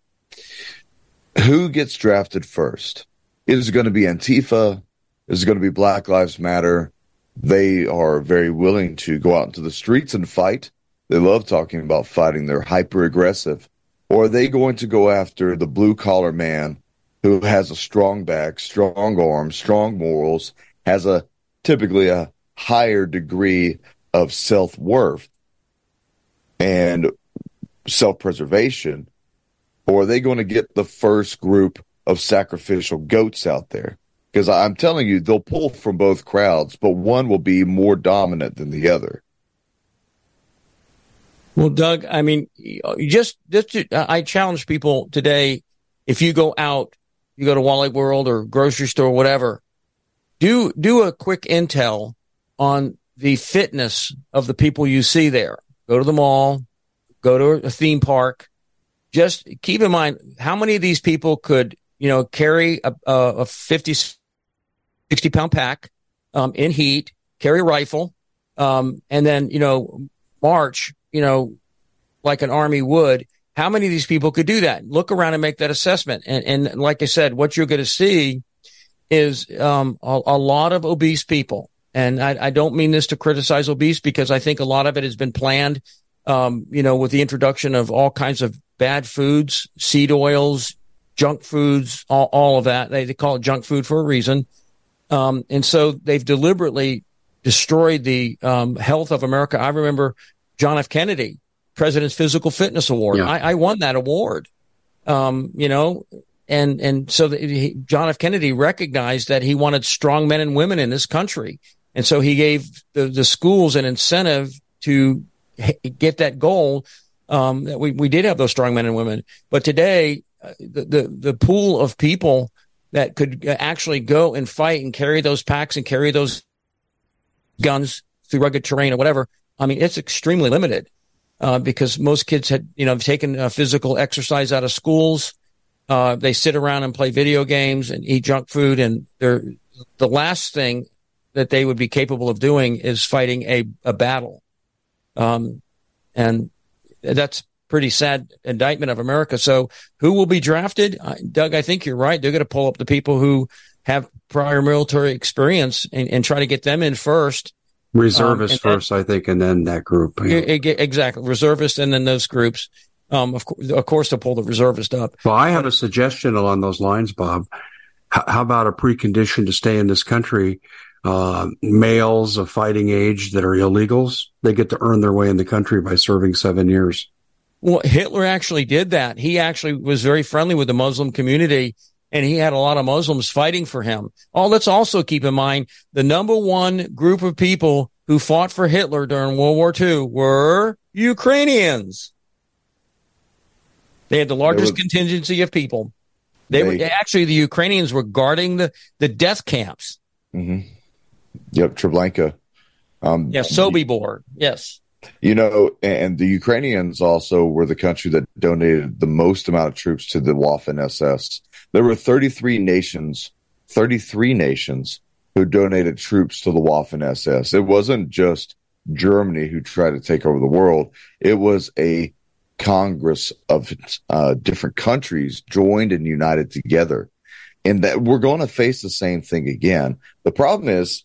who gets drafted first? Is it going to be Antifa? Is going to be Black Lives Matter. They are very willing to go out into the streets and fight. They love talking about fighting. They're hyper aggressive. Or are they going to go after the blue collar man who has a strong back, strong arms, strong morals, has a typically a higher degree of self worth and self preservation? Or are they going to get the first group of sacrificial goats out there? Because I'm telling you, they'll pull from both crowds, but one will be more dominant than the other. Well, Doug, I mean, just, just I challenge people today. If you go out, you go to Wally World or grocery store, whatever, do, do a quick intel on the fitness of the people you see there. Go to the mall, go to a theme park. Just keep in mind how many of these people could, you know, carry a, a 50, 60 pound pack um, in heat, carry a rifle, um, and then, you know, march, you know, like an army would, how many of these people could do that? Look around and make that assessment. And, and like I said, what you're going to see is um, a, a, lot of obese people. And I, I, don't mean this to criticize obese because I think a lot of it has been planned, um, you know, with the introduction of all kinds of bad foods, seed oils, junk foods, all, all of that. They, they, call it junk food for a reason. Um, and so they've deliberately destroyed the um, health of America. I remember John F. Kennedy President's Physical Fitness Award. Yeah. I, I, won that award. Um, you know, and and so he, John F. Kennedy recognized that he wanted strong men and women in this country, and so he gave the, the schools an incentive to get that goal. Um, that we we did have those strong men and women, but today uh, the, the the pool of people that could actually go and fight and carry those packs and carry those guns through rugged terrain or whatever. I mean, it's extremely limited uh, because most kids had, you know, taken uh, physical exercise out of schools. Uh, they sit around and play video games and eat junk food. And they're, the last thing that they would be capable of doing is fighting a, a battle. Um, and that's pretty sad indictment of America. So who will be drafted? Doug, I think you're right. They're going to pull up the people who have prior military experience and, and try to get them in first Reservists um, first, I think, and then that group. Exactly, reservists, and then those groups. Um, of, co- of course, to pull the reservist up. Well, I have a suggestion along those lines, Bob. H- how about a precondition to stay in this country? Uh, males of fighting age that are illegals, they get to earn their way in the country by serving seven years. Well, Hitler actually did that. He actually was very friendly with the Muslim community and he had a lot of Muslims fighting for him. Oh, let's also keep in mind the number one group of people who fought for Hitler during World War II were Ukrainians. They had the largest contingency of people. They, they, were actually the Ukrainians were guarding the, the death camps. Mm-hmm. Yep, Treblinka. Um, yeah, Sobibor. Yes. You know, and the Ukrainians also were the country that donated the most amount of troops to the Waffen SS. There were 33 nations, 33 nations who donated troops to the Waffen SS. It wasn't just Germany who tried to take over the world. It was a Congress of uh, different countries joined and united together. And that we're going to face the same thing again. The problem is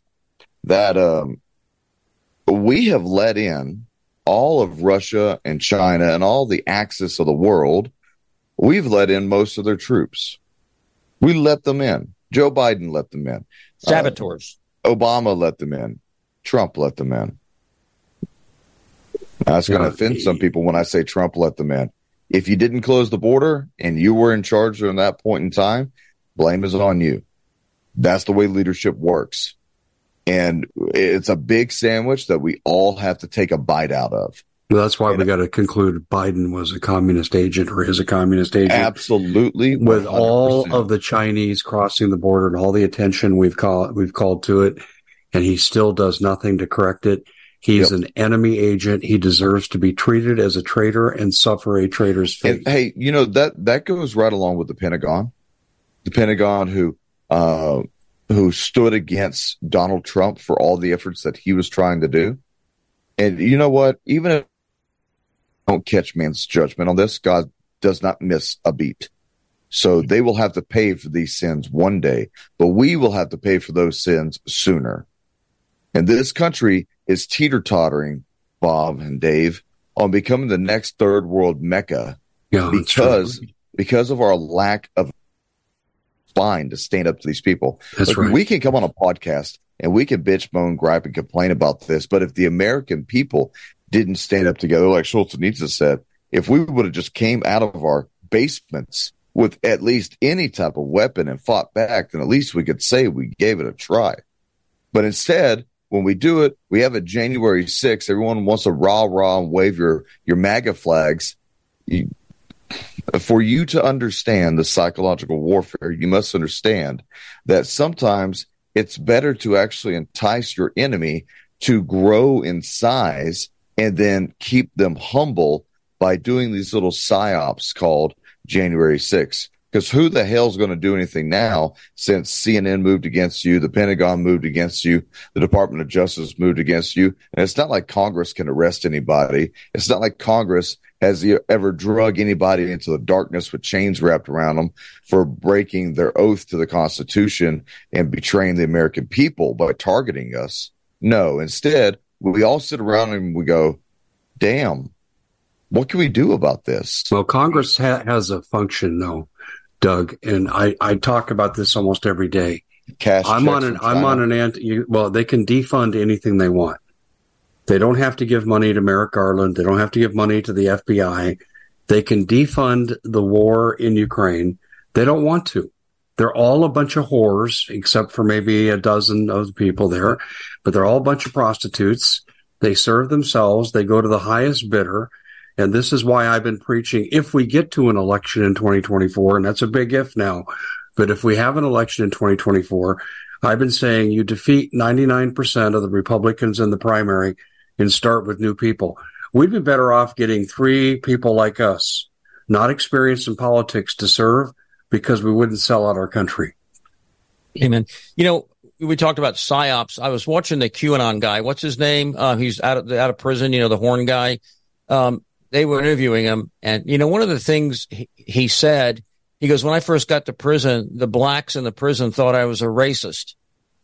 that um, we have let in all of Russia and China and all the axis of the world. We've let in most of their troops. We let them in. Joe Biden let them in. Saboteurs. Uh, Obama let them in. Trump let them in. That's going to offend some people when I say Trump let them in. If you didn't close the border and you were in charge during that point in time, blame is on you. That's the way leadership works. And it's a big sandwich that we all have to take a bite out of. Well, that's why and we got to conclude Biden was a communist agent or is a communist agent. Absolutely. 100%. With all of the Chinese crossing the border and all the attention we've called, we've called to it, and he still does nothing to correct it. He's yep. an enemy agent. He deserves to be treated as a traitor and suffer a traitor's fate. And, hey, you know, that, that goes right along with the Pentagon. The Pentagon who, uh, who stood against Donald Trump for all the efforts that he was trying to do. And you know what? Even if don't catch man's judgment on this. God does not miss a beat. So they will have to pay for these sins one day, but we will have to pay for those sins sooner. And this country is teeter tottering, Bob and Dave, on becoming the next third world mecca yeah, because, because of our lack of spine to stand up to these people. That's right. We can come on a podcast and we can bitch, moan, gripe, and complain about this. But if the American people didn't stand up together, like Solzhenitsyn said, if we would have just came out of our basements with at least any type of weapon and fought back, then at least we could say we gave it a try. But instead, when we do it, we have a January 6th. Everyone wants to rah rah and wave your, your MAGA flags. You, for you to understand the psychological warfare, you must understand that sometimes it's better to actually entice your enemy to grow in size and then keep them humble by doing these little psyops called January 6th. Because who the hell's going to do anything now since CNN moved against you, the Pentagon moved against you, the Department of Justice moved against you? And it's not like Congress can arrest anybody. It's not like Congress has ever drug anybody into the darkness with chains wrapped around them for breaking their oath to the Constitution and betraying the American people by targeting us. No, instead, we all sit around and we go, damn, what can we do about this? Well, Congress ha- has a function, though, Doug, and I, I talk about this almost every day. Cash I'm on an I'm on an anti. Well, they can defund anything they want. They don't have to give money to Merrick Garland. They don't have to give money to the FBI. They can defund the war in Ukraine. They don't want to. They're all a bunch of whores, except for maybe a dozen of the people there, but they're all a bunch of prostitutes. They serve themselves. They go to the highest bidder. And this is why I've been preaching if we get to an election in 2024, and that's a big if now, but if we have an election in 2024, I've been saying you defeat 99% of the Republicans in the primary and start with new people. We'd be better off getting three people like us, not experienced in politics to serve because we wouldn't sell out our country. Amen. You know, we talked about psyops. I was watching the QAnon guy. What's his name? Uh, he's out of out of prison. You know, the horn guy. Um, they were interviewing him, and you know, one of the things he, he said, he goes, "When I first got to prison, the blacks in the prison thought I was a racist."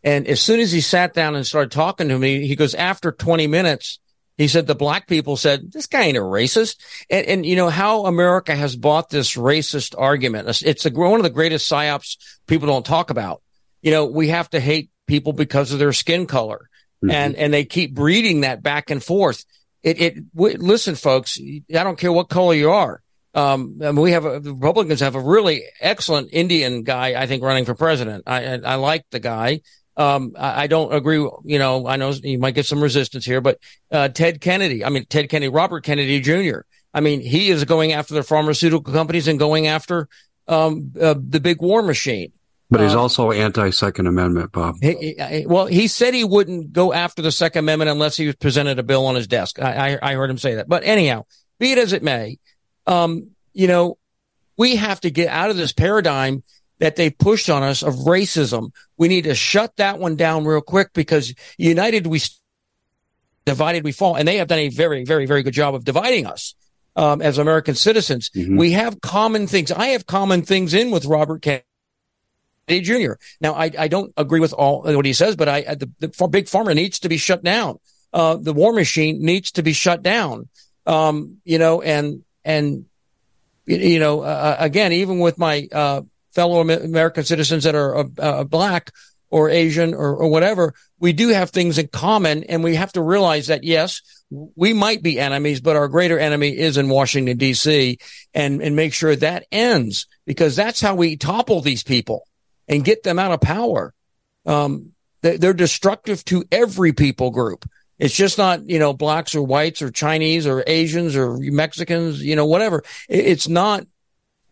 And as soon as he sat down and started talking to me, he goes, "After 20 minutes, he said the black people said, this guy ain't a racist. And, and you know how America has bought this racist argument. It's a, one of the greatest psyops people don't talk about you know, we have to hate people because of their skin color. Mm-hmm. And, and they keep breeding that back and forth. It, it, w- listen, folks, I don't care what color you are. Um, I mean, we have a, the Republicans have a really excellent Indian guy, I think, running for president. I, I, I like the guy. Um, I, I, don't agree. You know, I know you might get some resistance here, but, uh, Ted Kennedy, I mean, Ted Kennedy, Robert Kennedy Jr. I mean, he is going after the pharmaceutical companies and going after, um, uh, the big war machine. But he's uh, also anti Second Amendment, Bob. He, he, well, he said he wouldn't go after the Second Amendment unless he was presented a bill on his desk. I, I, I heard him say that. But anyhow, be it as it may, um, you know, we have to get out of this paradigm that they pushed on us of racism. We need to shut that one down real quick because united we divided we fall, and they have done a very, very, very good job of dividing us. Um, as American citizens, mm-hmm. we have common things. I have common things in with Robert Kennedy Jr. Now, I, I don't agree with all what he says, but I, the, the big pharma needs to be shut down. Uh, the war machine needs to be shut down. Um, you know, and, and, you know, uh, uh, again, even with my, uh, fellow American citizens that are, uh, uh, black or Asian or, or whatever, we do have things in common and we have to realize that yes, we might be enemies, but our greater enemy is in Washington DC and, and make sure that ends because that's how we topple these people and get them out of power. Um, they're destructive to every people group. It's just not, you know, blacks or whites or Chinese or Asians or Mexicans, you know, whatever. It's not,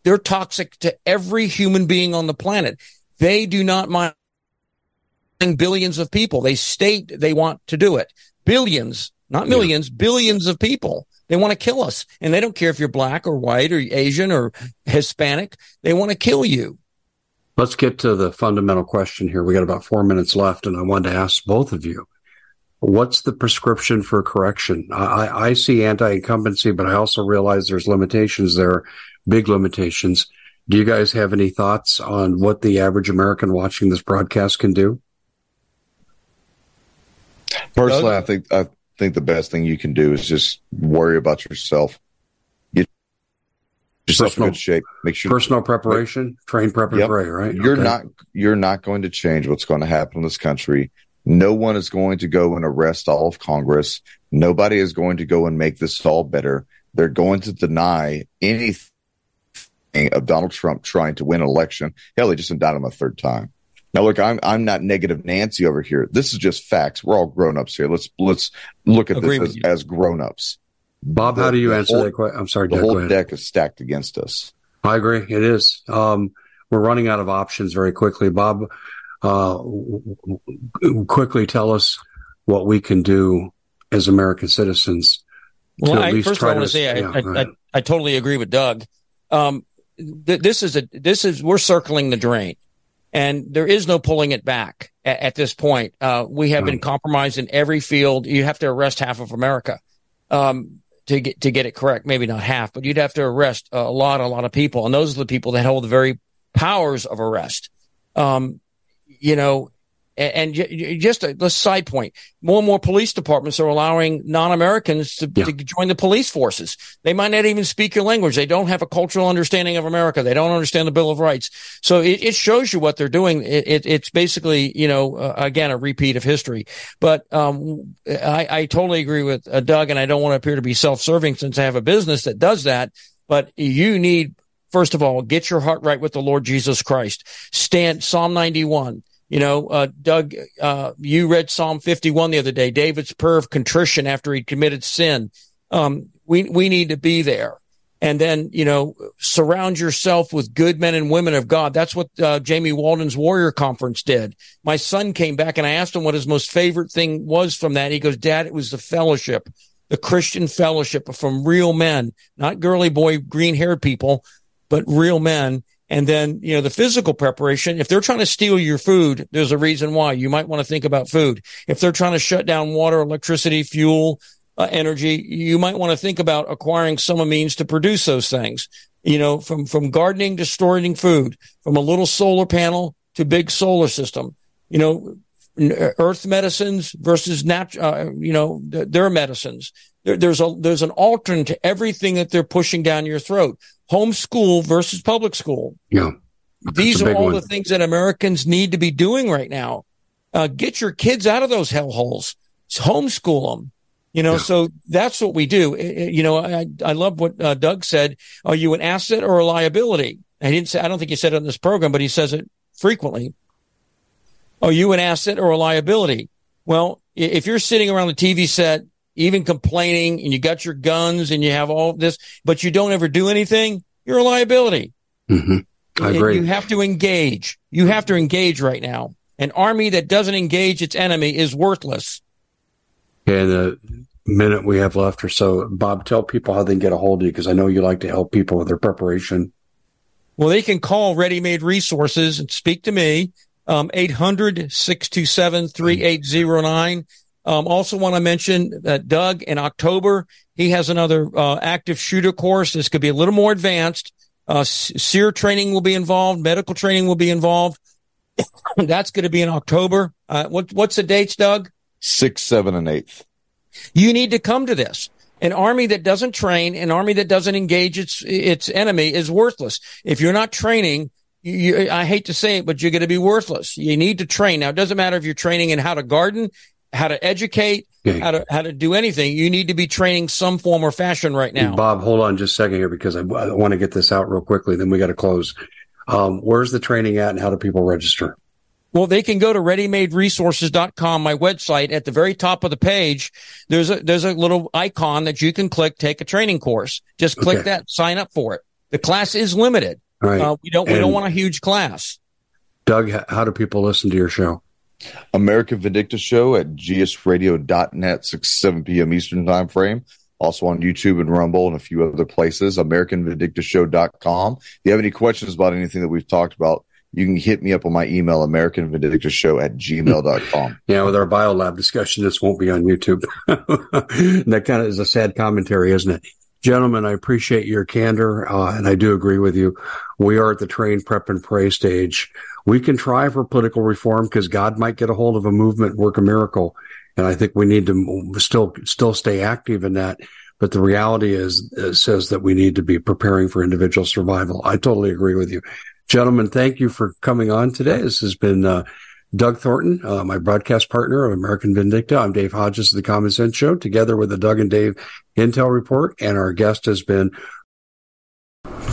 they're toxic to every human being on the planet. They do not mind billions of people. They state they want to do it. Billions, not millions, yeah. billions of people. They want to kill us and they don't care if you're black or white or Asian or Hispanic. They want to kill you. Let's get to the fundamental question here. We got about four minutes left, and I wanted to ask both of you what's the prescription for correction? I, I see anti incumbency, but I also realize there's limitations there, big limitations. Do you guys have any thoughts on what the average American watching this broadcast can do? Personally, uh, I think I think the best thing you can do is just worry about yourself yourself personal, in good shape. Make sure personal preparation, train, prep, and yep. pray. Right? You're okay. not you're not going to change what's going to happen in this country. No one is going to go and arrest all of Congress. Nobody is going to go and make this all better. They're going to deny anything of Donald Trump trying to win an election. Hell, they just indicted him a third time. Now, look, I'm I'm not negative Nancy over here. This is just facts. We're all grown ups here. Let's let's look at Agree this as, as grown ups. Bob, the, how do you answer whole, that question? I'm sorry, the whole deck is stacked against us. I agree. It is. Um, we're running out of options very quickly. Bob, uh, quickly tell us what we can do as American citizens. Well, I, first of all, I want to say I, yeah, I, I, I, totally agree with Doug. Um, th- this is a this is we're circling the drain, and there is no pulling it back at, at this point. Uh, we have been compromised in every field. You have to arrest half of America um, to get to get it correct. Maybe not half, but you'd have to arrest a lot, a lot of people, and those are the people that hold the very powers of arrest. Um, you know, and, just a, a, side point, more and more police departments are allowing non-Americans to, yeah. to, join the police forces. They might not even speak your language. They don't have a cultural understanding of America. They don't understand the Bill of Rights. So it, it shows you what they're doing. It, it, it's basically, you know, uh, again, a repeat of history. But um, I, I, totally agree with uh, Doug, and I don't want to appear to be self-serving since I have a business that does that. But you need, first of all, get your heart right with the Lord Jesus Christ. Stand Psalm 91 you know, uh, Doug, uh, you read Psalm 51 the other day, David's prayer of contrition after he committed sin. Um, we, we need to be there. And then, you know, surround yourself with good men and women of God. That's what uh, Jamie Walden's Warrior Conference did. My son came back and I asked him what his most favorite thing was from that. He goes, Dad, it was the fellowship, the Christian fellowship from real men, not girly boy, green haired people, but real men. And then, you know, the physical preparation, if they're trying to steal your food, there's a reason why you might want to think about food. If they're trying to shut down water, electricity, fuel, uh, energy, you might want to think about acquiring some means to produce those things. You know, from, from gardening to storing food, from a little solar panel to big solar system, you know, earth medicines versus natural, uh, you know, their medicines. There, there's a, there's an alternate to everything that they're pushing down your throat homeschool versus public school. Yeah. These are all one. the things that Americans need to be doing right now. Uh, get your kids out of those hellholes. Homeschool them. You know, yeah. so that's what we do. You know, I, I love what uh, Doug said. Are you an asset or a liability? I didn't say, I don't think he said it in this program, but he says it frequently. Are you an asset or a liability? Well, if you're sitting around the TV set even complaining and you got your guns and you have all this, but you don't ever do anything, you're a liability. Mm-hmm. I agree. You have to engage. You have to engage right now. An army that doesn't engage its enemy is worthless. And the minute we have left or so, Bob, tell people how they can get a hold of you because I know you like to help people with their preparation. Well, they can call Ready Made Resources and speak to me. Um, 800 627 3809. Um, also want to mention that Doug in October, he has another, uh, active shooter course. This could be a little more advanced. Uh, SERE training will be involved. Medical training will be involved. [COUGHS] That's going to be in October. Uh, what, what's the dates, Doug? Six, seven, and eighth. You need to come to this. An army that doesn't train, an army that doesn't engage its, its enemy is worthless. If you're not training, you, I hate to say it, but you're going to be worthless. You need to train. Now, it doesn't matter if you're training in how to garden how to educate, okay. how to how to do anything. You need to be training some form or fashion right now. Bob, hold on just a second here because I, I want to get this out real quickly. Then we got to close. Um, where's the training at, and how do people register? Well, they can go to readymaderesources.com, my website. At the very top of the page, there's a there's a little icon that you can click, take a training course. Just click okay. that, sign up for it. The class is limited. Right. Uh, we don't and we don't want a huge class. Doug, how do people listen to your show? American Vindicta Show at gsradio.net, 6 7 p.m. Eastern Time frame. Also on YouTube and Rumble and a few other places. AmericanVindictaShow.com. If you have any questions about anything that we've talked about, you can hit me up on my email, AmericanVindictaShow at gmail.com. [LAUGHS] yeah, with our biolab discussion, this won't be on YouTube. [LAUGHS] that kind of is a sad commentary, isn't it? Gentlemen, I appreciate your candor, uh, and I do agree with you. We are at the train, prep, and pray stage we can try for political reform because God might get a hold of a movement, work a miracle. And I think we need to still, still stay active in that. But the reality is, it says that we need to be preparing for individual survival. I totally agree with you. Gentlemen, thank you for coming on today. This has been, uh, Doug Thornton, uh, my broadcast partner of American Vindicta. I'm Dave Hodges of the Common Sense Show, together with the Doug and Dave Intel Report. And our guest has been